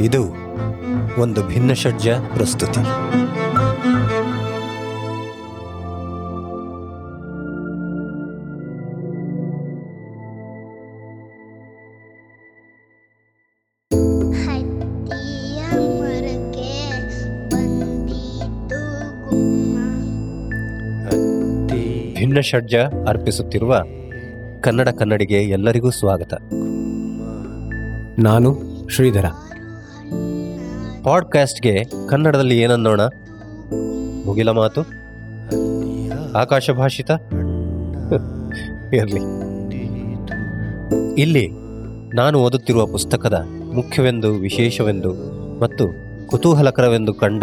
ಇದು ಒಂದು ಭಿನ್ನಷಡ್ಜ ಪ್ರಸ್ತುತಿ. ಭಿನ್ನಷಡ್ಜ ಅರ್ಪಿಸುತ್ತಿರುವ ಕನ್ನಡ ಕನ್ನಡಿಗೆ ಎಲ್ಲರಿಗೂ ಸ್ವಾಗತ. ನಾನು ಶ್ರೀಧರ. ಪಾಡ್ಕಾಸ್ಟ್ಗೆ ಕನ್ನಡದಲ್ಲಿ ಏನನ್ನೋಣ? ಮುಗಿಲ ಮಾತು. ಆಕಾಶ ಭಾಷಿತ. ಇರಲಿ. ಇಲ್ಲಿ ನಾನು ಓದುತ್ತಿರುವ ಪುಸ್ತಕದ ಮುಖ್ಯವೆಂದು, ವಿಶೇಷವೆಂದು ಮತ್ತು ಕುತೂಹಲಕರವೆಂದು ಕಂಡ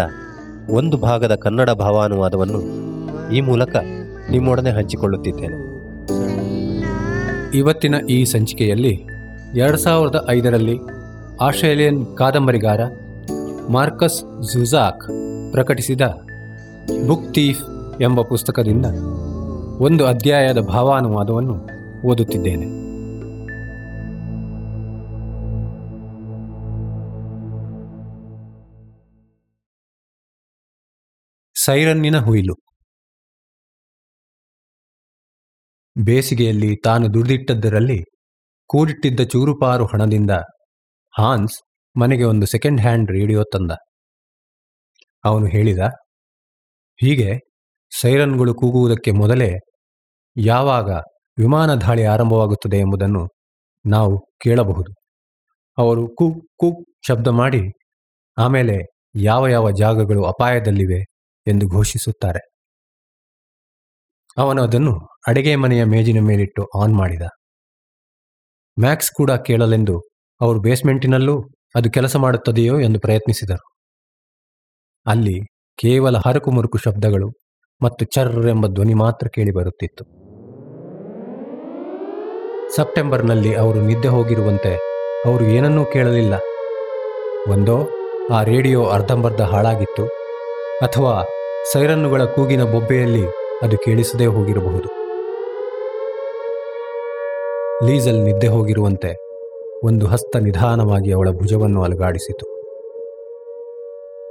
ಒಂದು ಭಾಗದ ಕನ್ನಡ ಭಾವಾನುವಾದವನ್ನು ಈ ಮೂಲಕ ನಿಮ್ಮೊಡನೆ ಹಂಚಿಕೊಳ್ಳುತ್ತಿದ್ದೇನೆ. ಇವತ್ತಿನ ಈ ಸಂಚಿಕೆಯಲ್ಲಿ ಎರಡು ಸಾವಿರದ ಐದರಲ್ಲಿ ಆಸ್ಟ್ರೇಲಿಯನ್ ಕಾದಂಬರಿಗಾರ ಮಾರ್ಕಸ್ ಜುಜಾಕ್ ಪ್ರಕಟಿಸಿದ ಬುಕ್ ಥೀಫ್ ಎಂಬ ಪುಸ್ತಕದಿಂದ ಒಂದು ಅಧ್ಯಾಯದ ಭಾವಾನುವಾದವನ್ನು ಓದುತ್ತಿದ್ದೇನೆ. ಸೈರನ್ನಿನ ಹುಯಿಲು. ಬೇಸಿಗೆಯಲ್ಲಿ ತಾನು ದುಡಿದಿಟ್ಟದ್ದರಲ್ಲಿ ಕೂಡಿಟ್ಟಿದ್ದ ಚೂರುಪಾರು ಹಣದಿಂದ ಹಾನ್ಸ್ ಮನೆಗೆ ಒಂದು ಸೆಕೆಂಡ್ ಹ್ಯಾಂಡ್ ರೇಡಿಯೋ ತಂದ. ಅವನು ಹೇಳಿದ, ಹೀಗೆ ಸೈರನ್ಗಳು ಕೂಗುವುದಕ್ಕೆ ಮೊದಲೇ ಯಾವಾಗ ವಿಮಾನ ದಾಳಿ ಆರಂಭವಾಗುತ್ತದೆ ಎಂಬುದನ್ನು ನಾವು ಕೇಳಬಹುದು. ಅವರು ಕು ಕು ಶಬ್ದ ಮಾಡಿ, ಆಮೇಲೆ ಯಾವ ಯಾವ ಜಾಗಗಳು ಅಪಾಯದಲ್ಲಿವೆ ಎಂದು ಘೋಷಿಸುತ್ತಾರೆ. ಅವನು ಅದನ್ನು ಅಡಿಗೆ ಮನೆಯ ಮೇಜಿನ ಮೇಲಿಟ್ಟು ಆನ್ ಮಾಡಿದ. ಮ್ಯಾಕ್ಸ್ ಕೂಡ ಕೇಳಲೆಂದು ಅವರು ಬೇಸ್ಮೆಂಟಿನಲ್ಲೂ ಅದು ಕೆಲಸ ಮಾಡುತ್ತದೆಯೋ ಎಂದು ಪ್ರಯತ್ನಿಸಿದರು. ಅಲ್ಲಿ ಕೇವಲ ಹರಕು ಮುರುಕು ಶಬ್ದಗಳು ಮತ್ತು ಚರ್ರ ಎಂಬ ಧ್ವನಿ ಮಾತ್ರ ಕೇಳಿಬರುತ್ತಿತ್ತು ಸೆಪ್ಟೆಂಬರ್ನಲ್ಲಿ ಅವರು ನಿದ್ದೆ ಹೋಗಿರುವಂತೆ ಅವರು ಏನನ್ನೂ ಕೇಳಲಿಲ್ಲ. ಒಂದೋ, ಆ ರೇಡಿಯೋ ಅರ್ಧಂಬರ್ಧ ಹಾಳಾಗಿತ್ತು ಅಥವಾ ಸೈರನ್ನುಗಳ ಕೂಗಿನ ಬೊಬ್ಬೆಯಲ್ಲಿ ಅದು ಕೇಳಿಸದೇ ಹೋಗಿರಬಹುದು. ಲೀಸಲ್ ನಿದ್ದೆ ಹೋಗಿರುವಂತೆ ಒಂದು ಹಸ್ತ ನಿಧಾನವಾಗಿ ಅವಳ ಭುಜವನ್ನು ಅಲುಗಾಡಿಸಿತು.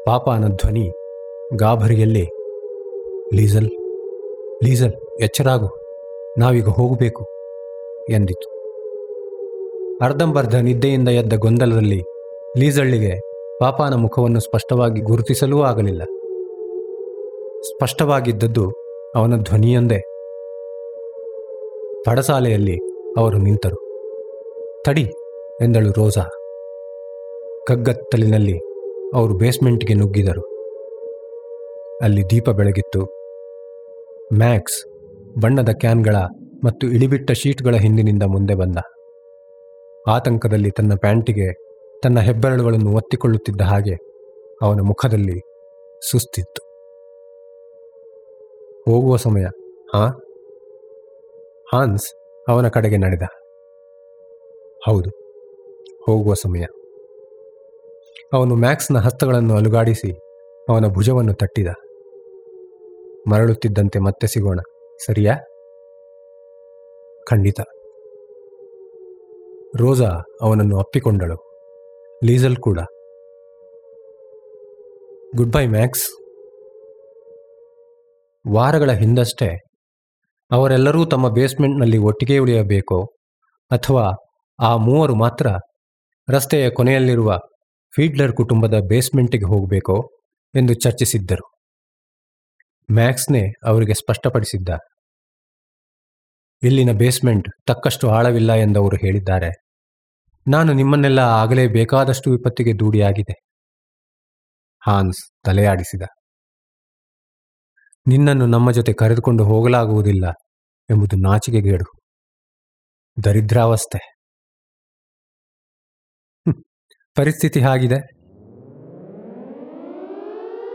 ಪಾಪಾನ ಧ್ವನಿ ಗಾಭರಿಯಲ್ಲಿ ಲೀಸಲ್ ಲೀಸಲ್, ಎಚ್ಚರಾಗು, ನಾವೀಗ ಹೋಗಬೇಕು, ಎಂದಿತು. ಅರ್ಧಂಬರ್ಧ ನಿದ್ದೆಯಿಂದ ಎದ್ದ ಗೊಂದಲದಲ್ಲಿ ಲೀಸಳ್ಳಿಗೆ ಪಾಪಾನ ಮುಖವನ್ನು ಸ್ಪಷ್ಟವಾಗಿ ಗುರುತಿಸಲೂ ಆಗಲಿಲ್ಲ. ಸ್ಪಷ್ಟವಾಗಿದ್ದದ್ದು ಅವನ ಧ್ವನಿಯೊಂದೇ. ಪಡಸಾಲೆಯಲ್ಲಿ ಅವರು ನಿಂತರು. ತಡಿ, ಎಂದಳು ರೋಸಾ ಕಗ್ಗತ್ತಲಿನಲ್ಲಿ ಅವರು ಬೇಸ್ಮೆಂಟ್ಗೆ ನುಗ್ಗಿದರು. ಅಲ್ಲಿ ದೀಪ ಬೆಳಗಿತ್ತು. ಮ್ಯಾಕ್ಸ್ ಬಣ್ಣದ ಕ್ಯಾನ್ಗಳ ಮತ್ತು ಇಳಿಬಿಟ್ಟ ಶೀಟ್ಗಳ ಹಿಂದಿನಿಂದ ಮುಂದೆ ಬಂದ. ಆತಂಕದಲ್ಲಿ ತನ್ನ ಪ್ಯಾಂಟಿಗೆ ತನ್ನ ಹೆಬ್ಬೆರಳುಗಳನ್ನು ಒತ್ತಿಕೊಳ್ಳುತ್ತಿದ್ದ ಹಾಗೆ ಅವನ ಮುಖದಲ್ಲಿ ಸುಸ್ತಿತ್ತು. ಹೋಗುವ ಸಮಯ. ಹಾ ಹಾನ್ಸ್ ಅವನ ಕಡೆಗೆ ನಡೆದ. ಹೌದು, ಹೋಗುವ ಸಮಯ. ಅವನು ಮ್ಯಾಕ್ಸ್ನ ಹಸ್ತಗಳನ್ನು ಅಲುಗಾಡಿಸಿ ಅವನ ಭುಜವನ್ನು ತಟ್ಟಿದ. ಮರಳುತ್ತಿದ್ದಂತೆ ಮತ್ತೆ ಸಿಗೋಣ, ಸರಿಯಾ? ಖಂಡಿತ. ರೋಜಾ ಅವನನ್ನು ಅಪ್ಪಿಕೊಂಡಳು. ಲೀಸಲ್ ಕೂಡ. Good bye, Max. ವಾರಗಳ ಹಿಂದಷ್ಟೇ ಅವರೆಲ್ಲರೂ ತಮ್ಮ ಬೇಸ್ಮೆಂಟ್ನಲ್ಲಿ ಒಟ್ಟಿಗೆ ಉಳಿಯಬೇಕೋ ಅಥವಾ ಆ ಮೂವರು ಮಾತ್ರ ರಸ್ತೆಯ ಕೊನೆಯಲ್ಲಿರುವ ಫೀಡ್ಲರ್ ಕುಟುಂಬದ ಬೇಸ್ಮೆಂಟಿಗೆ ಹೋಗಬೇಕೋ ಎಂದು ಚರ್ಚಿಸಿದ್ದರು. ಮ್ಯಾಕ್ಸ್ನೇ ಅವರಿಗೆ ಸ್ಪಷ್ಟಪಡಿಸಿದ್ದ, ಇಲ್ಲಿನ ಬೇಸ್ಮೆಂಟ್ ತಕ್ಕಷ್ಟು ಆಳವಿಲ್ಲ ಎಂದು ಅವರು ಹೇಳಿದ್ದಾರೆ. ನಾನು ನಿಮ್ಮನ್ನೆಲ್ಲ ಆಗಲೇ ಬೇಕಾದಷ್ಟು ವಿಪತ್ತಿಗೆ ದೂಡಿಯಾಗಿದೆ, ಹಾನ್ಸ್ ತಲೆಯಾಡಿಸಿದ. ನಿನ್ನನ್ನು ನಮ್ಮ ಜೊತೆ ಕರೆದುಕೊಂಡು ಹೋಗಲಾಗುವುದಿಲ್ಲ ಎಂಬುದು ನಾಚಿಕೆಗೇಡು ದರಿದ್ರಾವಸ್ಥೆ. ಪರಿಸ್ಥಿತಿ ಹಾಗಿದೆ.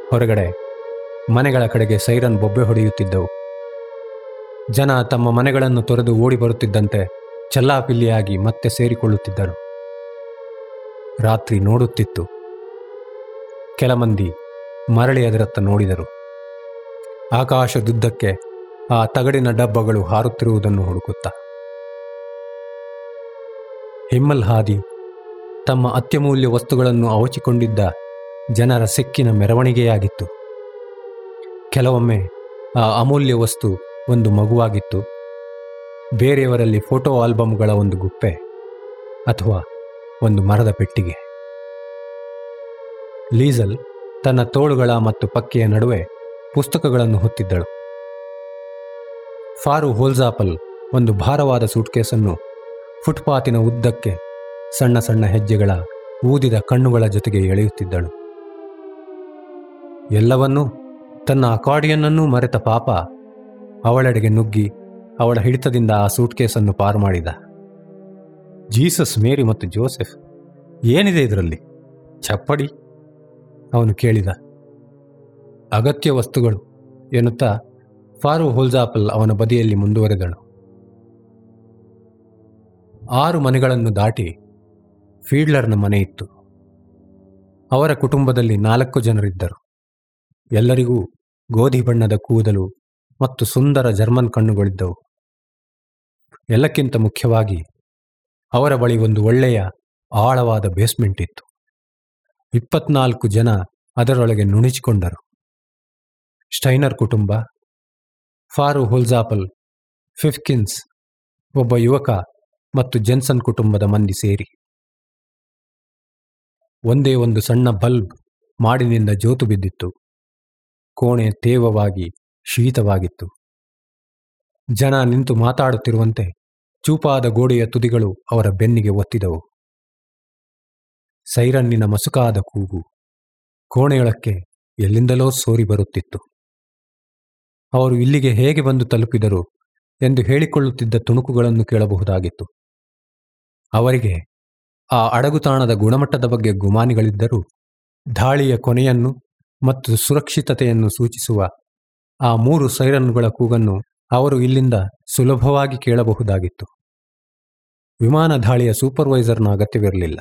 ಹೊರಗಡೆ ಮನೆಗಳ ಕಡೆಗೆ ಸೈರನ್ ಬೊಬ್ಬೆ ಹೊಡೆಯುತ್ತಿದ್ದವು. ಜನ ತಮ್ಮ ಮನೆಗಳನ್ನು ತೊರೆದು ಓಡಿ ಬರುತ್ತಿದ್ದಂತೆ ಚಲ್ಲಾಪಿಲ್ಲಿಯಾಗಿ ಮತ್ತೆ ಸೇರಿಕೊಳ್ಳುತ್ತಿದ್ದರು. ರಾತ್ರಿ ನೋಡುತ್ತಿತ್ತು. ಕೆಲ ಮಂದಿ ಮರಳಿ ಅದರತ್ತ ನೋಡಿದರು. ಆಕಾಶದುದ್ದಕ್ಕೆ ಆ ತಗಡಿನ ಡಬ್ಬಗಳು ಹಾರುತ್ತಿರುವುದನ್ನು ಹುಡುಕುತ್ತ. ಹಿಮ್ಮಲ್ ಹಾದಿ ತಮ್ಮ ಅತ್ಯಮೂಲ್ಯ ವಸ್ತುಗಳನ್ನು ಅವಚಿಕೊಂಡಿದ್ದ ಜನರ ಸಿಕ್ಕಿನ ಮೆರವಣಿಗೆಯಾಗಿತ್ತು. ಕೆಲವೊಮ್ಮೆ ಆ ಅಮೂಲ್ಯ ವಸ್ತು ಒಂದು ಮಗುವಾಗಿತ್ತು. ಬೇರೆಯವರಲ್ಲಿ ಫೋಟೋ ಆಲ್ಬಮ್ಗಳ ಒಂದು ಗುಪ್ಪೆ ಅಥವಾ ಒಂದು ಮರದ ಪೆಟ್ಟಿಗೆ. ಲೀಸಲ್ ತನ್ನ ತೋಳುಗಳ ಮತ್ತು ಪಕ್ಕೆಯ ನಡುವೆ ಪುಸ್ತಕಗಳನ್ನು ಹೊತ್ತಿದ್ದಳು. ಫಾರು ಹೋಲ್ಜಾಪಲ್ ಒಂದು ಭಾರವಾದ ಸೂಟ್ಕೇಸನ್ನು ಫುಟ್ಪಾತಿನ ಉದ್ದಕ್ಕೆ ಸಣ್ಣ ಸಣ್ಣ ಹೆಜ್ಜೆಗಳ ಊದಿದ ಕಣ್ಣುಗಳ ಜೊತೆಗೆ ಎಳೆಯುತ್ತಿದ್ದಳು. ಎಲ್ಲವನ್ನೂ ತನ್ನ ಅಕಾರ್ಡಿಯನ್ನನ್ನೂ ಮರೆತ ಪಾಪ ಅವಳೆಡೆಗೆ ನುಗ್ಗಿ ಅವಳ ಹಿಡಿತದಿಂದ ಆ ಸೂಟ್ಕೇಸನ್ನು ಪಾರು ಮಾಡಿದ. ಜೀಸಸ್, ಮೇರಿ ಮತ್ತು ಜೋಸೆಫ್, ಏನಿದೆ ಇದರಲ್ಲಿ? ಚಪ್ಪಡಿ ಅವನು ಕೇಳಿದ. ಅಗತ್ಯ ವಸ್ತುಗಳು ಎನ್ನುತ್ತಾ ಫಾರು ಹೋಲ್ಜಾಪಲ್ ಅವನ ಬದಿಯಲ್ಲಿ ಮುಂದುವರೆದಳು. ಆರು ಮನೆಗಳನ್ನು ದಾಟಿ ಫೀಡ್ಲರ್ನ ಮನೆ ಇತ್ತು. ಅವರ ಕುಟುಂಬದಲ್ಲಿ ನಾಲ್ಕು ಜನರಿದ್ದರು. ಎಲ್ಲರಿಗೂ ಗೋಧಿ ಬಣ್ಣದ ಕೂದಲು ಮತ್ತು ಸುಂದರ ಜರ್ಮನ್ ಕಣ್ಣುಗಳಿದ್ದವು. ಎಲ್ಲಕ್ಕಿಂತ ಮುಖ್ಯವಾಗಿ ಅವರ ಬಳಿ ಒಂದು ಒಳ್ಳೆಯ ಆಳವಾದ ಬೇಸ್ಮೆಂಟ್ ಇತ್ತು. ಇಪ್ಪತ್ನಾಲ್ಕು ಜನ ಅದರೊಳಗೆ ನುಣಿಚಿಕೊಂಡರು. ಸ್ಟೈನರ್ ಕುಟುಂಬ ಫಾರು ಹುಲ್ಜಾಪಲ್, ಫಿಫ್ಕಿನ್ಸ್ ಒಬ್ಬ ಯುವಕ ಮತ್ತು ಜೆನ್ಸನ್ ಕುಟುಂಬದ ಮಂದಿ ಸೇರಿ. ಒಂದೇ ಒಂದು ಸಣ್ಣ ಬಲ್ಬ್ ಮಾಡಿನಿಂದ ಜೋತು ಬಿದ್ದಿತ್ತು. ಕೋಣೆ ತೇವವಾಗಿ ಶೀತವಾಗಿತ್ತು. ಜನ ನಿಂತು ಮಾತಾಡುತ್ತಿರುವಂತೆ ಚೂಪಾದ ಗೋಡೆಯ ತುದಿಗಳು ಅವರ ಬೆನ್ನಿಗೆ ಒತ್ತಿದವು. ಸೈರನ್ನಿನ ಮಸುಕಾದ ಕೂಗು ಕೋಣೆಯೊಳಕ್ಕೆ ಎಲ್ಲಿಂದಲೋ ಸೋರಿ ಬರುತ್ತಿತ್ತು. ಅವರು ಇಲ್ಲಿಗೆ ಹೇಗೆ ಬಂದು ತಲುಪಿದರು ಎಂದು ಹೇಳಿಕೊಳ್ಳುತ್ತಿದ್ದ ತುಣುಕುಗಳನ್ನು ಕೇಳಬಹುದಾಗಿತ್ತು. ಅವರಿಗೆ ಆ ಅಡಗುತಾಣದ ಗುಣಮಟ್ಟದ ಬಗ್ಗೆ ಗುಮಾನಿಗಳಿದ್ದರೂ ದಾಳಿಯ ಕೊನೆಯನ್ನು ಮತ್ತು ಸುರಕ್ಷಿತತೆಯನ್ನು ಸೂಚಿಸುವ ಆ ಮೂರು ಸೈರನ್ಗಳ ಕೂಗನ್ನು ಅವರು ಇಲ್ಲಿಂದ ಸುಲಭವಾಗಿ ಕೇಳಬಹುದಾಗಿತ್ತು. ವಿಮಾನ ದಾಳಿಯ ಸೂಪರ್ವೈಸರ್ನ ಅಗತ್ಯವಿರಲಿಲ್ಲ.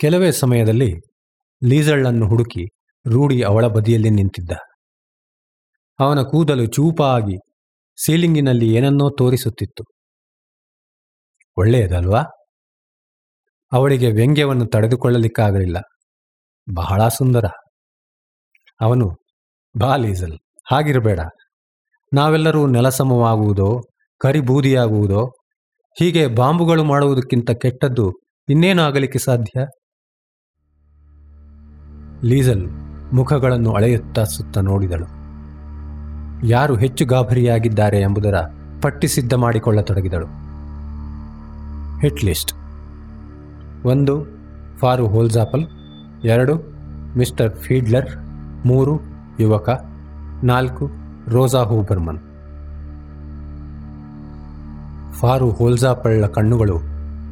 ಕೆಲವೇ ಸಮಯದಲ್ಲಿ ಲೀಸಳ್ಳನ್ನು ಹುಡುಕಿ ರೂಢಿ ಅವಳ ಬದಿಯಲ್ಲಿ ನಿಂತಿದ್ದ. ಅವನ ಕೂದಲು ಚೂಪಾಗಿ ಸೀಲಿಂಗಿನಲ್ಲಿ ಏನನ್ನೋ ತೋರಿಸುತ್ತಿತ್ತು. ಒಳ್ಳೆಯದಲ್ವಾ? ಅವಳಿಗೆ ವ್ಯಂಗ್ಯವನ್ನು ತಡೆದುಕೊಳ್ಳಲಿಕ್ಕಾಗಲಿಲ್ಲ. ಬಹಳ ಸುಂದರ. ಅವನು, ಬಾ ಲೀಸಲ್, ಹಾಗಿರಬೇಡ. ನಾವೆಲ್ಲರೂ ನೆಲಸಮವಾಗುವುದೋ, ಕರಿಬೂದಿಯಾಗುವುದೋ, ಹೀಗೆ ಬಾಂಬುಗಳು ಮಾಡುವುದಕ್ಕಿಂತ ಕೆಟ್ಟದ್ದು ಇನ್ನೇನು ಆಗಲಿಕ್ಕೆ ಸಾಧ್ಯ? ಲೀಸಲ್ ಮುಖಗಳನ್ನು ಅಳೆಯುತ್ತಾ ಸುತ್ತ ನೋಡಿದಳು. ಯಾರು ಹೆಚ್ಚು ಗಾಬರಿಯಾಗಿದ್ದಾರೆ ಎಂಬುದರ ಪಟ್ಟಿ ಸಿದ್ಧ ಮಾಡಿಕೊಳ್ಳತೊಡಗಿದಳು. Hit list. ಒಂದು ಫಾರು ಹೋಲ್ಜಾಪಲ್. ಎರಡು, ಮಿಸ್ಟರ್ ಫೀಡ್ಲರ್. ಮೂರು, ಯುವಕ. ನಾಲ್ಕು ರೋಸಾ ಹೂಬರ್ಮನ್. ಫಾರು ಹೋಲ್ಜಾಪಳ್ಳ ಕಣ್ಣುಗಳು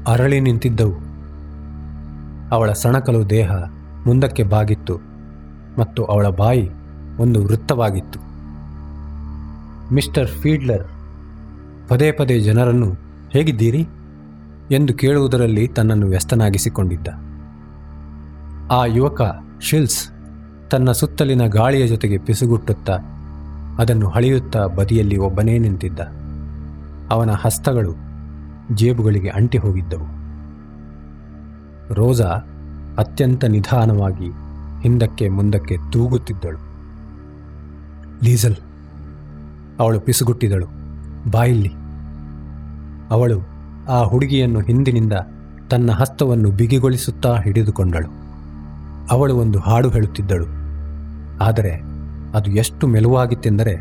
ಅರಳಿ ನಿಂತಿದ್ದವು. ಅವಳ ಸಣಕಲು ದೇಹ ಮುಂದಕ್ಕೆ ಬಾಗಿತ್ತು ಮತ್ತು ಅವಳ ಬಾಯಿ ಒಂದು ವೃತ್ತವಾಗಿತ್ತು. ಮಿಸ್ಟರ್ ಫೀಡ್ಲರ್, ಪದೇ ಪದೇ ಜನರನ್ನು ಹೇಗಿದ್ದೀರಿ? ಎಂದು ಕೇಳುವುದರಲ್ಲಿ ತನ್ನನ್ನು ವ್ಯಸ್ತನಾಗಿಸಿಕೊಂಡಿದ್ದ. ಆ ಯುವಕ ಶಿಲ್ಸ್ ತನ್ನ ಸುತ್ತಲಿನ ಗಾಳಿಯ ಜೊತೆಗೆ ಪಿಸುಗುಟ್ಟುತ್ತಾ ಅದನ್ನು ಹಳೆಯುತ್ತಾ ಬದಿಯಲ್ಲಿ ಒಬ್ಬನೇ ನಿಂತಿದ್ದ. ಅವನ ಹಸ್ತಗಳು ಜೇಬುಗಳಿಗೆ ಅಂಟಿ ಹೋಗಿದ್ದವು. ರೋಜಾ ಅತ್ಯಂತ ನಿಧಾನವಾಗಿ ಹಿಂದಕ್ಕೆ ಮುಂದಕ್ಕೆ ತೂಗುತ್ತಿದ್ದಳು. ಲೀಸಲ್ ಅವಳು ಪಿಸುಗುಟ್ಟಿದಳು. ಬಾಯಿಲ್ಲಿ ಅವಳು ಆ ಹುಡುಗಿಯನ್ನು ಹಿಂದಿನಿಂದ ತನ್ನ ಹಸ್ತವನ್ನು ಬಿಗಿಗೊಳಿಸುತ್ತಾ ಹಿಡಿದುಕೊಂಡಳು. ಅವಳು ಒಂದು ಹಾಡು ಹೇಳುತ್ತಿದ್ದಳು. ಆದರೆ ಅದು ಎಷ್ಟು ಮೆಲುವಾಗಿತ್ತೆಂದರೆ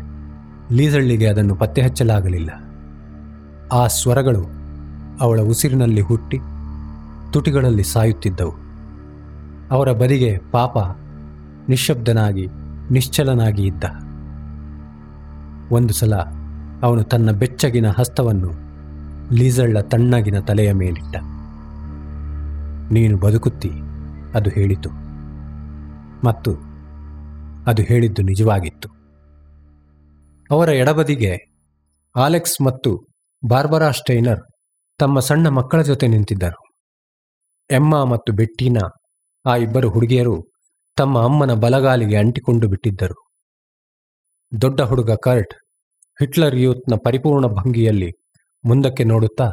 ಲೀಸಳ್ಳಿಗೆ ಅದನ್ನು ಪತ್ತೆಹಚ್ಚಲಾಗಲಿಲ್ಲ. ಆ ಸ್ವರಗಳು ಅವಳ ಉಸಿರಿನಲ್ಲಿ ಹುಟ್ಟಿ ತುಟಿಗಳಲ್ಲಿ ಸಾಯುತ್ತಿದ್ದವು. ಅವರ ಬದಿಗೆ ಪಾಪ ನಿಶ್ಶಬ್ದನಾಗಿ ನಿಶ್ಚಲನಾಗಿ ಇದ್ದ. ಒಂದು ಸಲ ಅವನು ತನ್ನ ಬೆಚ್ಚಗಿನ ಹಸ್ತವನ್ನು ಲೀಸಳ್ಳ ತಣ್ಣಗಿನ ತಲೆಯ ಮೇಲಿಟ್ಟ. ನೀನು ಬದುಕುತ್ತಿ, ಅದು ಹೇಳಿತು. ಮತ್ತು ಅದು ಹೇಳಿದ್ದು ನಿಜವಾಗಿತ್ತು. ಅವರ ಎಡಬದಿಗೆ ಆಲೆಕ್ಸ್ ಮತ್ತು ಬಾರ್ಬರಾ ಸ್ಟೈನರ್ ತಮ್ಮ ಸಣ್ಣ ಮಕ್ಕಳ ಜೊತೆ ನಿಂತಿದ್ದರು. ಎಮ್ಮ ಮತ್ತು ಬೆಟ್ಟಿನ, ಆ ಇಬ್ಬರು ಹುಡುಗಿಯರು ತಮ್ಮ ಅಮ್ಮನ ಬಲಗಾಲಿಗೆ ಅಂಟಿಕೊಂಡು ಬಿಟ್ಟಿದ್ದರು. ದೊಡ್ಡ ಹುಡುಗ ಕರ್ಟ್ ಹಿಟ್ಲರ್ ಯೂತ್ನ ಪರಿಪೂರ್ಣ ಭಂಗಿಯಲ್ಲಿ ಮುಂದಕ್ಕೆ ನೋಡುತ್ತಾ,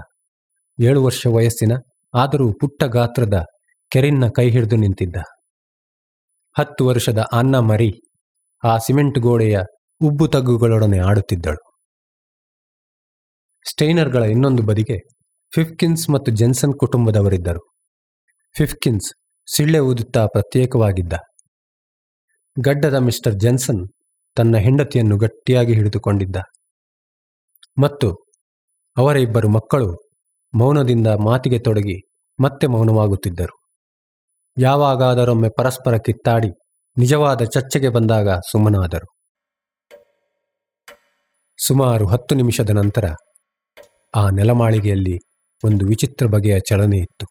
ಏಳು ವರ್ಷ ವಯಸ್ಸಿನ ಆದರೂ ಪುಟ್ಟ ಗಾತ್ರದ ಕೆರಿನ್ನ ಕೈ ಹಿಡಿದು ನಿಂತಿದ್ದ. ಹತ್ತು ವರ್ಷದ ಅನ್ನ ಮರಿ ಆ ಸಿಮೆಂಟ್ ಗೋಡೆಯ ಉಬ್ಬು ತಗ್ಗುಗಳೊಡನೆ ಆಡುತ್ತಿದ್ದಳು. ಸ್ಟೈನರ್ಗಳ ಇನ್ನೊಂದು ಬದಿಗೆ ಫಿಫ್ಕಿನ್ಸ್ ಮತ್ತು ಜೆನ್ಸನ್ ಕುಟುಂಬದವರಿದ್ದರು. ಫಿಫ್ಕಿನ್ಸ್ ಸಿಳ್ಳೆ ಊದುತ್ತಾ ಪ್ರತ್ಯೇಕವಾಗಿದ್ದ. ಗಡ್ಡದ ಮಿಸ್ಟರ್ ಜೆನ್ಸನ್ ತನ್ನ ಹೆಂಡತಿಯನ್ನು ಗಟ್ಟಿಯಾಗಿ ಹಿಡಿದುಕೊಂಡಿದ್ದ. ಮತ್ತು ಅವರ ಇಬ್ಬರು ಮಕ್ಕಳು ಮೌನದಿಂದ ಮಾತಿಗೆ ತೊಡಗಿ ಮತ್ತೆ ಮೌನವಾಗುತ್ತಿದ್ದರು. ಯಾವಾಗಾದರೊಮ್ಮೆ ಪರಸ್ಪರ ಕಿತ್ತಾಡಿ ನಿಜವಾದ ಚರ್ಚೆಗೆ ಬಂದಾಗ ಸುಮ್ಮನಾದರು. ಸುಮಾರು ಹತ್ತು ನಿಮಿಷದ ನಂತರ ಆ ನೆಲಮಾಳಿಗೆಯಲ್ಲಿ ಒಂದು ವಿಚಿತ್ರ ಬಗೆಯ ಚಲನೆ ಇತ್ತು.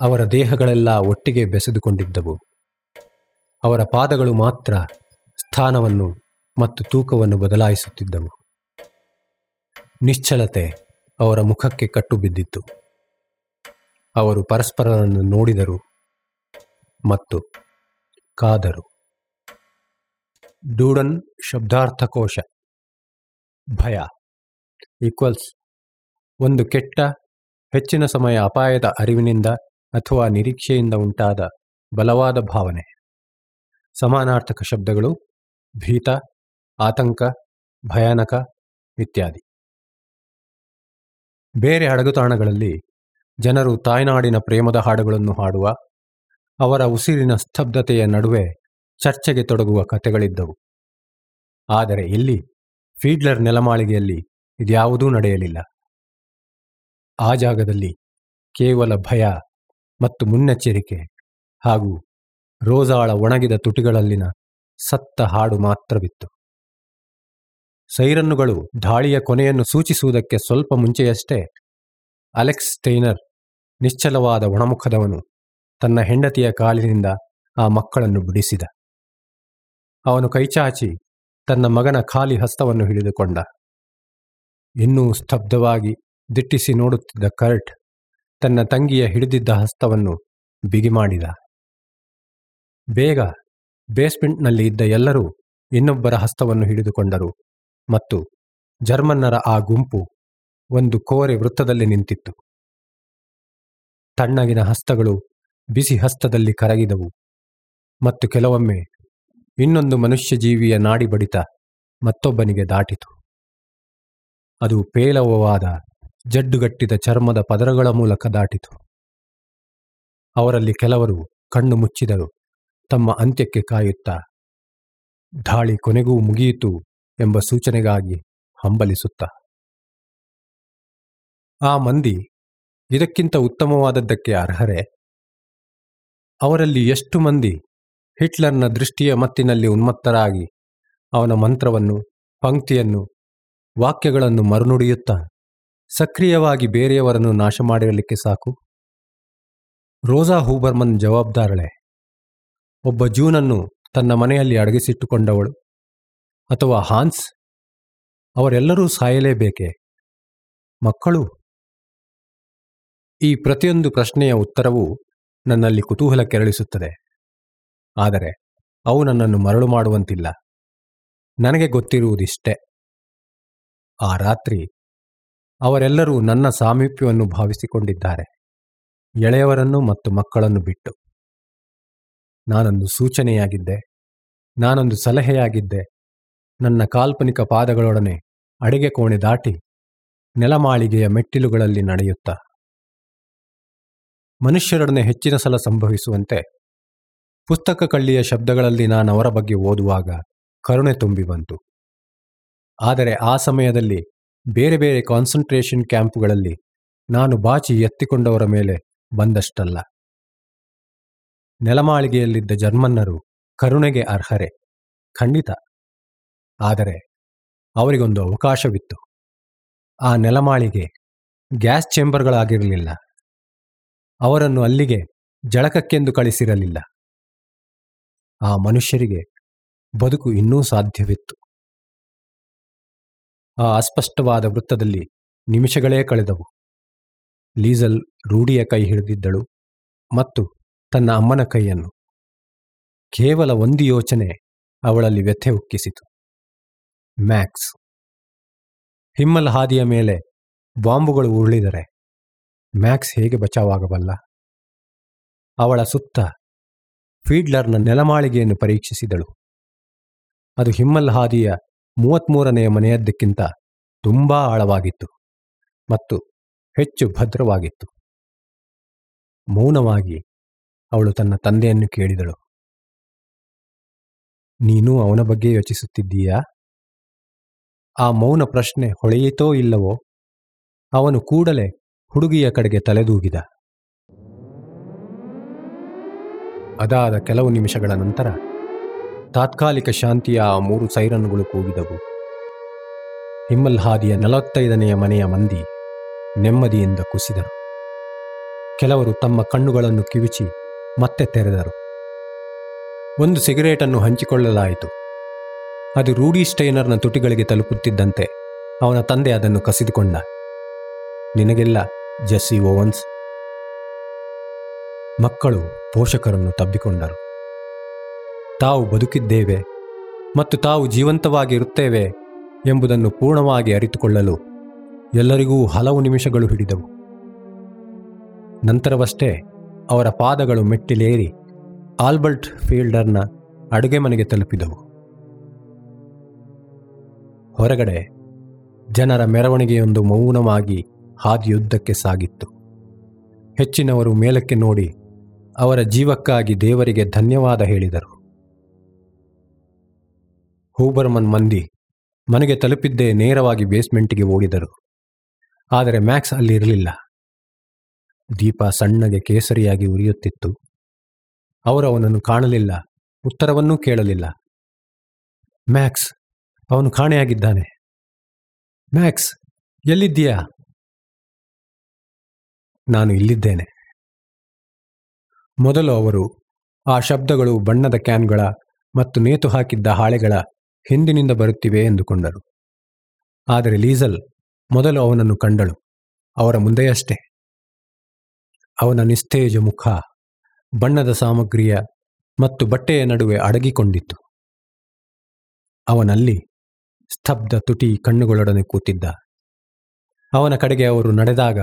ಅವರ ದೇಹಗಳೆಲ್ಲ ಒಟ್ಟಿಗೆ ಬೆಸೆದುಕೊಂಡಿದ್ದವು. ಅವರ ಪಾದಗಳು ಮಾತ್ರ ಸ್ಥಾನವನ್ನು ಮತ್ತು ತೂಕವನ್ನು ಬದಲಾಯಿಸುತ್ತಿದ್ದವು. ನಿಶ್ಚಲತೆ ಅವರ ಮುಖಕ್ಕೆ ಕಟ್ಟು ಬಿದ್ದಿತ್ತು. ಅವರು ಪರಸ್ಪರರನ್ನು ನೋಡಿದರು ಮತ್ತು ಕಾದರು. ಡೂಡನ್ ಶಬ್ದಾರ್ಥಕೋಶ, ಭಯ, ಈಕ್ವಲ್ಸ್, ಒಂದು ಕೆಟ್ಟ, ಹೆಚ್ಚಿನ ಸಮಯ ಅಪಾಯದ ಅರಿವಿನಿಂದ ಅಥವಾ ನಿರೀಕ್ಷೆಯಿಂದ ಉಂಟಾದ ಬಲವಾದ ಭಾವನೆ. ಸಮಾನಾರ್ಥಕ ಶಬ್ದಗಳು ಭೀತ, ಆತಂಕ, ಭಯಾನಕ, ಇತ್ಯಾದಿ. ಬೇರೆ ಹಡಗುತಾಣಗಳಲ್ಲಿ ಜನರು ತಾಯ್ನಾಡಿನ ಪ್ರೇಮದ ಹಾಡುಗಳನ್ನು ಹಾಡುವ, ಅವರ ಉಸಿರಿನ ಸ್ತಬ್ಧತೆಯ ನಡುವೆ ಚರ್ಚೆಗೆ ತೊಡಗುವ ಕಥೆಗಳಿದ್ದವು. ಆದರೆ ಇಲ್ಲಿ ಫೀಡ್ಲರ್ ನೆಲಮಾಳಿಗೆಯಲ್ಲಿ ಇದ್ಯಾವುದೂ ನಡೆಯಲಿಲ್ಲ. ಆ ಜಾಗದಲ್ಲಿ ಕೇವಲ ಭಯ ಮತ್ತು ಮುನ್ನೆಚ್ಚರಿಕೆ ಹಾಗೂ ರೋಜಾಳ ಒಣಗಿದ ತುಟಿಗಳಲ್ಲಿನ ಸತ್ತ ಹಾಡು ಮಾತ್ರವಿತ್ತು. ಸೈರನ್ನುಗಳು ದಾಳಿಯ ಕೊನೆಯನ್ನು ಸೂಚಿಸುವುದಕ್ಕೆ ಸ್ವಲ್ಪ ಮುಂಚೆಯಷ್ಟೇ ಅಲೆಕ್ಸ್ ಸ್ಟೈನರ್ ನಿಶ್ಚಲವಾದ ಒಣಮುಖದವನು ತನ್ನ ಹೆಂಡತಿಯ ಕಾಲಿನಿಂದ ಆ ಮಕ್ಕಳನ್ನು ಬಿಡಿಸಿದ. ಅವನು ಕೈಚಾಚಿ ತನ್ನ ಮಗನ ಖಾಲಿ ಹಸ್ತವನ್ನು ಹಿಡಿದುಕೊಂಡ. ಇನ್ನೂ ಸ್ತಬ್ಧವಾಗಿ ದಿಟ್ಟಿಸಿ ನೋಡುತ್ತಿದ್ದ ಕರ್ಟ್ ತನ್ನ ತಂಗಿಯ ಹಿಡಿದಿದ್ದ ಹಸ್ತವನ್ನು ಬಿಗಿ ಮಾಡಿದ. ಬೇಗ ಬೇಸ್ಮೆಂಟ್ನಲ್ಲಿ ಇದ್ದ ಎಲ್ಲರೂ ಇನ್ನೊಬ್ಬರ ಹಸ್ತವನ್ನು ಹಿಡಿದುಕೊಂಡರು. ಮತ್ತು ಜರ್ಮನ್ನರ ಆ ಗುಂಪು ಒಂದು ಕೋರೆ ವೃತ್ತದಲ್ಲಿ ನಿಂತಿತ್ತು. ತಣ್ಣಗಿನ ಹಸ್ತಗಳು ಬಿಸಿ ಹಸ್ತದಲ್ಲಿ ಕರಗಿದವು ಮತ್ತು ಕೆಲವೊಮ್ಮೆ ಇನ್ನೊಂದು ಮನುಷ್ಯ ಜೀವಿಯ ನಾಡಿ ಬಡಿತ ಮತ್ತೊಬ್ಬನಿಗೆ ದಾಟಿತು. ಅದು ಪೇಲವವಾದ ಜಡ್ಡುಗಟ್ಟಿದ ಚರ್ಮದ ಪದರಗಳ ಮೂಲಕ ದಾಟಿತು. ಅವರಲ್ಲಿ ಕೆಲವರು ಕಣ್ಣು ಮುಚ್ಚಿದರು, ತಮ್ಮ ಅಂತ್ಯಕ್ಕೆ ಕಾಯುತ್ತಾ, ದಾಳಿ ಕೊನೆಗೂ ಮುಗಿಯಿತು ಎಂಬ ಸೂಚನೆಗಾಗಿ ಹಂಬಲಿಸುತ್ತ. ಆ ಮಂದಿ ಇದಕ್ಕಿಂತ ಉತ್ತಮವಾದದ್ದಕ್ಕೆ ಅರ್ಹರೆ? ಅವರಲ್ಲಿ ಎಷ್ಟು ಮಂದಿ ಹಿಟ್ಲರ್ನ ದೃಷ್ಟಿಯ ಮತ್ತಿನಲ್ಲಿ ಉನ್ಮತ್ತರಾಗಿ ಅವನ ಮಂತ್ರವನ್ನು, ಪಂಕ್ತಿಯನ್ನು, ವಾಕ್ಯಗಳನ್ನು ಮರುನುಡಿಯುತ್ತಾ ಸಕ್ರಿಯವಾಗಿ ಬೇರೆಯವರನ್ನು ನಾಶ ಮಾಡಿರಲಿಕ್ಕೆ ಸಾಕು? ರೋಸಾ ಹೂಬರ್ಮನ್ ಜವಾಬ್ದಾರಳೆ? ಒಬ್ಬ ಜೂನನ್ನು ತನ್ನ ಮನೆಯಲ್ಲಿ ಅಡಗಿಸಿಟ್ಟುಕೊಂಡವಳು. ಅಥವಾ ಹಾನ್ಸ್? ಅವರೆಲ್ಲರೂ ಸಾಯಲೇಬೇಕೆ? ಮಕ್ಕಳು? ಈ ಪ್ರತಿಯೊಂದು ಪ್ರಶ್ನೆಯ ಉತ್ತರವೂ ನನ್ನಲ್ಲಿ ಕುತೂಹಲ ಕೆರಳಿಸುತ್ತದೆ. ಆದರೆ ಅವು ನನ್ನನ್ನು ಮರಳು ಮಾಡುವಂತಿಲ್ಲ. ನನಗೆ ಗೊತ್ತಿರುವುದಿಷ್ಟೇ. ಆ ರಾತ್ರಿ ಅವರೆಲ್ಲರೂ ನನ್ನ ಸಾಮೀಪ್ಯವನ್ನು ಭಾವಿಸಿಕೊಂಡಿದ್ದಾರೆ. ಎಳೆಯವರನ್ನು ಮತ್ತು ಮಕ್ಕಳನ್ನು ಬಿಟ್ಟು. ನಾನೊಂದು ಸೂಚನೆಯಾಗಿದ್ದೆ. ನಾನೊಂದು ಸಲಹೆಯಾಗಿದ್ದೆ. ನನ್ನ ಕಾಲ್ಪನಿಕ ಪಾದಗಳೊಡನೆ ಅಡಿಗೆ ಕೋಣೆ ದಾಟಿ ನೆಲಮಾಳಿಗೆಯ ಮೆಟ್ಟಿಲುಗಳಲ್ಲಿ ನಡೆಯುತ್ತಾ. ಮನುಷ್ಯರೊಡನೆ ಹೆಚ್ಚಿನ ಸಲ ಸಂಭವಿಸುವಂತೆ ಪುಸ್ತಕ ಕಳ್ಳಿಯ ಶಬ್ದಗಳಲ್ಲಿ ನಾನು ಅವರ ಬಗ್ಗೆ ಓದುವಾಗ ಕರುಣೆ ತುಂಬಿ ಬಂತು. ಆದರೆ ಆ ಸಮಯದಲ್ಲಿ ಬೇರೆ ಬೇರೆ ಕಾನ್ಸಂಟ್ರೇಷನ್ ಕ್ಯಾಂಪುಗಳಲ್ಲಿ ನಾನು ಬಾಚಿ ಎತ್ತಿಕೊಂಡವರ ಮೇಲೆ ಬಂದಷ್ಟಲ್ಲ. ನೆಲಮಾಳಿಗೆಯಲ್ಲಿದ್ದ ಜರ್ಮನ್ನರು ಕರುಣೆಗೆ ಅರ್ಹರೆ, ಖಂಡಿತ. ಆದರೆ ಅವರಿಗೊಂದು ಅವಕಾಶವಿತ್ತು. ಆ ನೆಲಮಾಳಿಗೆ ಗ್ಯಾಸ್ ಚೇಂಬರ್ಗಳಾಗಿರಲಿಲ್ಲ. ಅವರನ್ನು ಅಲ್ಲಿಗೆ ಜಳಕಕ್ಕೆಂದು ಕಳಿಸಿರಲಿಲ್ಲ. ಆ ಮನುಷ್ಯರಿಗೆ ಬದುಕು ಇನ್ನೂ ಸಾಧ್ಯವಿತ್ತು. ಆ ಅಸ್ಪಷ್ಟವಾದ ವೃತ್ತದಲ್ಲಿ ನಿಮಿಷಗಳೇ ಕಳೆದವು. ಲೀಸಲ್ ರೂಢಿಯ ಕೈ ಹಿಡಿದಿದ್ದಳು ಮತ್ತು ತನ್ನ ಅಮ್ಮನ ಕೈಯನ್ನು ಕೇವಲ ಒಂದು ಯೋಚನೆ ಅವಳಲ್ಲಿ ವ್ಯಥೆ ಉಕ್ಕಿಸಿತು. ಮ್ಯಾಕ್ಸ್. ಹಿಮ್ಮಲ್ ಹಾದಿಯ ಮೇಲೆ ಬಾಂಬುಗಳು ಉರುಳಿದರೆ ಮ್ಯಾಕ್ಸ್ ಹೇಗೆ ಬಚಾವಾಗಬಲ್ಲ? ಅವಳ ಸುತ್ತ ಫೀಡ್ಲರ್ನ ನೆಲಮಾಳಿಗೆಯನ್ನು ಪರೀಕ್ಷಿಸಿದಳು. ಅದು ಹಿಮ್ಮಲ್ ಹಾದಿಯ ಮೂವತ್ಮೂರನೆಯ ಮನೆಯದ್ದಕ್ಕಿಂತ ತುಂಬಾ ಆಳವಾಗಿತ್ತು ಮತ್ತು ಹೆಚ್ಚು ಭದ್ರವಾಗಿತ್ತು. ಮೌನವಾಗಿ ಅವಳು ತನ್ನ ತಂದೆಯನ್ನು ಕೇಳಿದಳು. ನೀನು ಅವನ ಬಗ್ಗೆ ಯೋಚಿಸುತ್ತಿದ್ದೀಯಾ? ಆ ಮೌನ ಪ್ರಶ್ನೆ ಹೊಳೆಯಿತೋ ಇಲ್ಲವೋ ಅವನು ಕೂಡಲೇ ಹುಡುಗಿಯ ಕಡೆಗೆ ತಲೆದೂಗಿದ. ಅದಾದ ಕೆಲವು ನಿಮಿಷಗಳ ನಂತರ ತಾತ್ಕಾಲಿಕ ಶಾಂತಿಯ ಆ ಮೂರು ಸೈರನ್ಗಳು ಕೂಗಿದವು. ಹಿಮ್ಮಲ್ ಹಾದಿಯ ನಲವತ್ತೈದನೆಯ ಮನೆಯ ಮಂದಿ ನೆಮ್ಮದಿಯಿಂದ ಕುಸಿದರು. ಕೆಲವರು ತಮ್ಮ ಕಣ್ಣುಗಳನ್ನು ಕಿವಿಚಿ ಮತ್ತೆ ತೆರೆದರು. ಒಂದು ಸಿಗರೇಟನ್ನು ಹಂಚಿಕೊಳ್ಳಲಾಯಿತು. ಅದು ರೂಡಿ ಸ್ಟೈನರ್ನ ತುಟಿಗಳಿಗೆ ತಲುಪುತ್ತಿದ್ದಂತೆ ಅವನ ತಂದೆ ಅದನ್ನು ಕಸಿದುಕೊಂಡ. ನಿನಗೆಲ್ಲ, ಜಸ್ಸಿ ಓವನ್ಸ್? ಮಕ್ಕಳು ಪೋಷಕರನ್ನು ತಬ್ಬಿಕೊಂಡರು. ತಾವು ಬದುಕಿದ್ದೇವೆ ಮತ್ತು ತಾವು ಜೀವಂತವಾಗಿರುತ್ತೇವೆ ಎಂಬುದನ್ನು ಪೂರ್ಣವಾಗಿ ಅರಿತುಕೊಳ್ಳಲು ಎಲ್ಲರಿಗೂ ಹಲವು ನಿಮಿಷಗಳು ಹಿಡಿದವು. ನಂತರವಷ್ಟೇ ಅವರ ಪಾದಗಳು ಮೆಟ್ಟಿಲೇರಿ ಆಲ್ಬರ್ಟ್ ಫೀಲ್ಡರ್ನ ಅಡುಗೆ ಮನೆಗೆ ತಲುಪಿದವು. ಹೊರಗಡೆ ಜನರ ಮೆರವಣಿಗೆಯೊಂದು ಮೌನವಾಗಿ ಹಾದಿಯುದ್ದಕ್ಕೆ ಸಾಗಿತ್ತು. ಹೆಚ್ಚಿನವರು ಮೇಲಕ್ಕೆ ನೋಡಿ ಅವರ ಜೀವಕ್ಕಾಗಿ ದೇವರಿಗೆ ಧನ್ಯವಾದ ಹೇಳಿದರು. ಹೂಬರ್ಮನ್ ಮಂದಿ ಮನೆಗೆ ತಲುಪಿದ್ದೇ ನೇರವಾಗಿ ಬೇಸ್ಮೆಂಟಿಗೆ ಓಡಿದರು. ಆದರೆ ಮ್ಯಾಕ್ಸ್ ಅಲ್ಲಿ ಇರಲಿಲ್ಲ. ದೀಪ ಸಣ್ಣಗೆ ಕೇಸರಿಯಾಗಿ ಉರಿಯುತ್ತಿತ್ತು. ಅವರು ಅವನನ್ನು ಕಾಣಲಿಲ್ಲ, ಉತ್ತರವನ್ನೂ ಕೇಳಲಿಲ್ಲ. ಮ್ಯಾಕ್ಸ್ ಅವನು ಕಾಣೆಯಾಗಿದ್ದಾನೆ. ಮ್ಯಾಕ್ಸ್, ಎಲ್ಲಿದ್ದೀಯಾ? ನಾನು ಇಲ್ಲಿದ್ದೇನೆ. ಮೊದಲು ಅವರು ಆ ಶಬ್ದಗಳು ಬಣ್ಣದ ಕ್ಯಾನ್ಗಳ ಮತ್ತು ನೇತು ಹಾಕಿದ್ದ ಹಾಳೆಗಳ ಹಿಂದಿನಿಂದ ಬರುತ್ತಿವೆ ಎಂದುಕೊಂಡರು. ಆದರೆ ಲೀಸಲ್ ಮೊದಲು ಅವನನ್ನು ಕಂಡಳು. ಅವರ ಮುಂದೆಯಷ್ಟೇ. ಅವನ ನಿಸ್ತೇಜ ಮುಖ ಬಣ್ಣದ ಸಾಮಗ್ರಿಯ ಮತ್ತು ಬಟ್ಟೆಯ ನಡುವೆ ಅಡಗಿಕೊಂಡಿತ್ತು. ಅವನಲ್ಲಿ ಸ್ತಬ್ಧ ತುಟಿ ಕಣ್ಣುಗಳೊಡನೆ ಕೂತಿದ್ದ. ಅವನ ಕಡೆಗೆ ಅವರು ನಡೆದಾಗ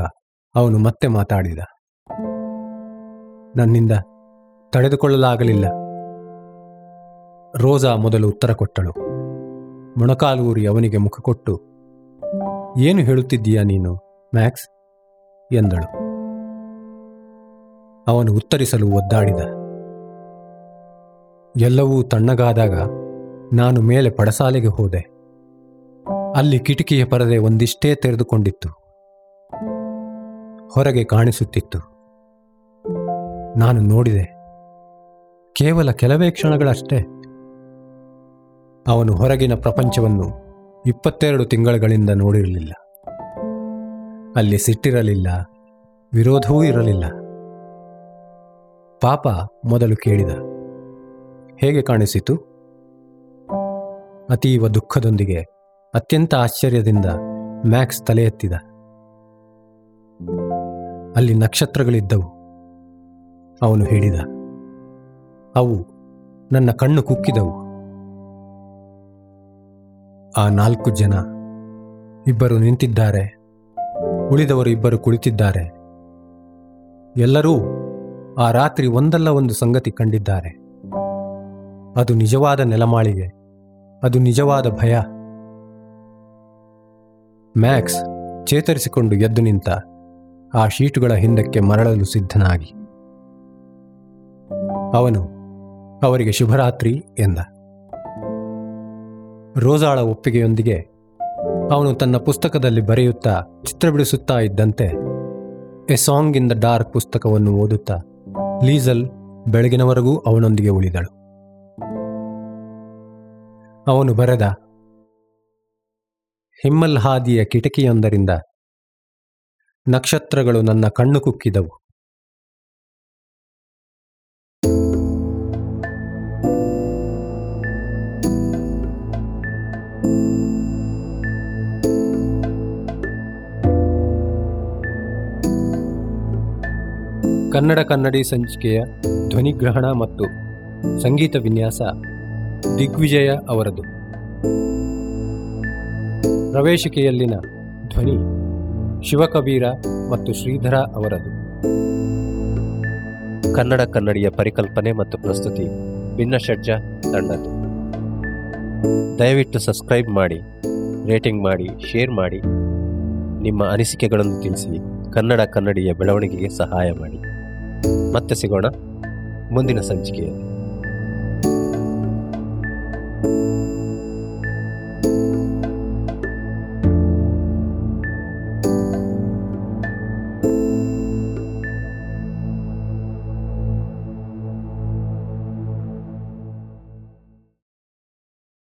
ಅವನು ಮತ್ತೆ ಮಾತಾಡಿದ. ನನ್ನಿಂದ ತಡೆದುಕೊಳ್ಳಲಾಗಲಿಲ್ಲ. ರೋಜಾ ಮೊದಲು ಉತ್ತರ ಕೊಟ್ಟಳು. ಮೊಣಕಾಲೂರಿ ಅವನಿಗೆ ಮುಖ ಕೊಟ್ಟು, ಏನು ಹೇಳುತ್ತಿದ್ದೀಯಾ ನೀನು, ಮ್ಯಾಕ್ಸ್? ಎಂದಳು. ಅವನು ಉತ್ತರಿಸಲು ಒದ್ದಾಡಿದ. ಎಲ್ಲವೂ ತಣ್ಣಗಾದಾಗ ನಾನು ಮೇಲೆ ಪಡಸಾಲೆಗೆ ಹೋದೆ. ಅಲ್ಲಿ ಕಿಟಕಿಯ ಪರದೆ ಒಂದಿಷ್ಟೇ ತೆರೆದುಕೊಂಡಿತ್ತು. ಹೊರಗೆ ಕಾಣಿಸುತ್ತಿತ್ತು. ನಾನು ನೋಡಿದೆ. ಕೇವಲ ಕೆಲವೇ ಕ್ಷಣಗಳಷ್ಟೇ. ಅವನು ಹೊರಗಿನ ಪ್ರಪಂಚವನ್ನು ಇಪ್ಪತ್ತೆರಡು ತಿಂಗಳುಗಳಿಂದ ನೋಡಿರಲಿಲ್ಲ. ಅಲ್ಲಿ ಸಿಟ್ಟಿರಲಿಲ್ಲ, ವಿರೋಧವೂ ಇರಲಿಲ್ಲ. ಪಾಪ ಮೊದಲು ಕೇಳಿದ, ಹೇಗೆ ಕಾಣಿಸಿತು? ಅತೀವ ದುಃಖದೊಂದಿಗೆ ಅತ್ಯಂತ ಆಶ್ಚರ್ಯದಿಂದ ಮ್ಯಾಕ್ಸ್ ತಲೆ ಎತ್ತಿದ. ಅಲ್ಲಿ ನಕ್ಷತ್ರಗಳಿದ್ದವು. ಅವನು ಹೇಳಿದ, ಅವು ನನ್ನ ಕಣ್ಣು ಕುಕ್ಕಿದವು. ಆ ನಾಲ್ಕು ಜನ ಇಬ್ಬರು ನಿಂತಿದ್ದಾರೆ, ಉಳಿದವರು ಇಬ್ಬರು ಕುಳಿತಿದ್ದಾರೆ. ಎಲ್ಲರೂ ಆ ರಾತ್ರಿ ಒಂದಲ್ಲ ಒಂದು ಸಂಗತಿ ಕಂಡಿದ್ದಾರೆ. ಅದು ನಿಜವಾದ ನೆಲಮಾಳಿಗೆ, ಅದು ನಿಜವಾದ ಭಯ. ಮ್ಯಾಕ್ಸ್ ಚೇತರಿಸಿಕೊಂಡು ಎದ್ದು ನಿಂತ ಆ ಶೀಟುಗಳ ಹಿಂದಕ್ಕೆ ಮರಳಲು ಸಿದ್ಧನಾಗಿ. ಅವನು, ಅವರಿಗೆ ಶುಭರಾತ್ರಿ ಎಂದ. ರೋಜಾಳ ಒಪ್ಪಿಗೆಯೊಂದಿಗೆ ಅವನು ತನ್ನ ಪುಸ್ತಕದಲ್ಲಿ ಬರೆಯುತ್ತಾ ಚಿತ್ರ ಬಿಡಿಸುತ್ತಾ ಇದ್ದಂತೆ a song in the dark ಪುಸ್ತಕವನ್ನು ಓದುತ್ತಾ ಲೀಸಲ್ ಬೆಳಗಿನವರೆಗೂ ಅವನೊಂದಿಗೆ ಉಳಿದಳು. ಅವನು ಬರೆದ ಹಿಮ್ಮಲ್ ಹಾದಿಯ ಕಿಟಕಿಯೊಂದರಿಂದ ನಕ್ಷತ್ರಗಳು ನನ್ನ ಕಣ್ಣು ಕುಕ್ಕಿದವು. ಕನ್ನಡ ಕನ್ನಡಿ ಸಂಚಿಕೆಯ ಧ್ವನಿಗ್ರಹಣ ಮತ್ತು ಸಂಗೀತ ವಿನ್ಯಾಸ ದಿಗ್ವಿಜಯ ಅವರದು. ಪ್ರವೇಶಿಕೆಯಲ್ಲಿನ ಧ್ವನಿ ಶಿವಕಬೀರ ಮತ್ತು ಶ್ರೀಧರ ಅವರದು. ಕನ್ನಡ ಕನ್ನಡಿಯ ಪರಿಕಲ್ಪನೆ ಮತ್ತು ಪ್ರಸ್ತುತಿ ಭಿನ್ನಷಡ್ಜ ತಂಡದ್ದು ದಯವಿಟ್ಟು ಸಬ್ಸ್ಕ್ರೈಬ್ ಮಾಡಿ, ರೇಟಿಂಗ್ ಮಾಡಿ, ಶೇರ್ ಮಾಡಿ. ನಿಮ್ಮ ಅನಿಸಿಕೆಗಳನ್ನು ತಿಳಿಸಿ ಕನ್ನಡ ಕನ್ನಡಿಯ ಬೆಳವಣಿಗೆಗೆ ಸಹಾಯ ಮಾಡಿ. ಮತ್ತೆ ಸಿಗೋಣ ಮುಂದಿನ ಸಂಚಿಕೆಯಲ್ಲಿ.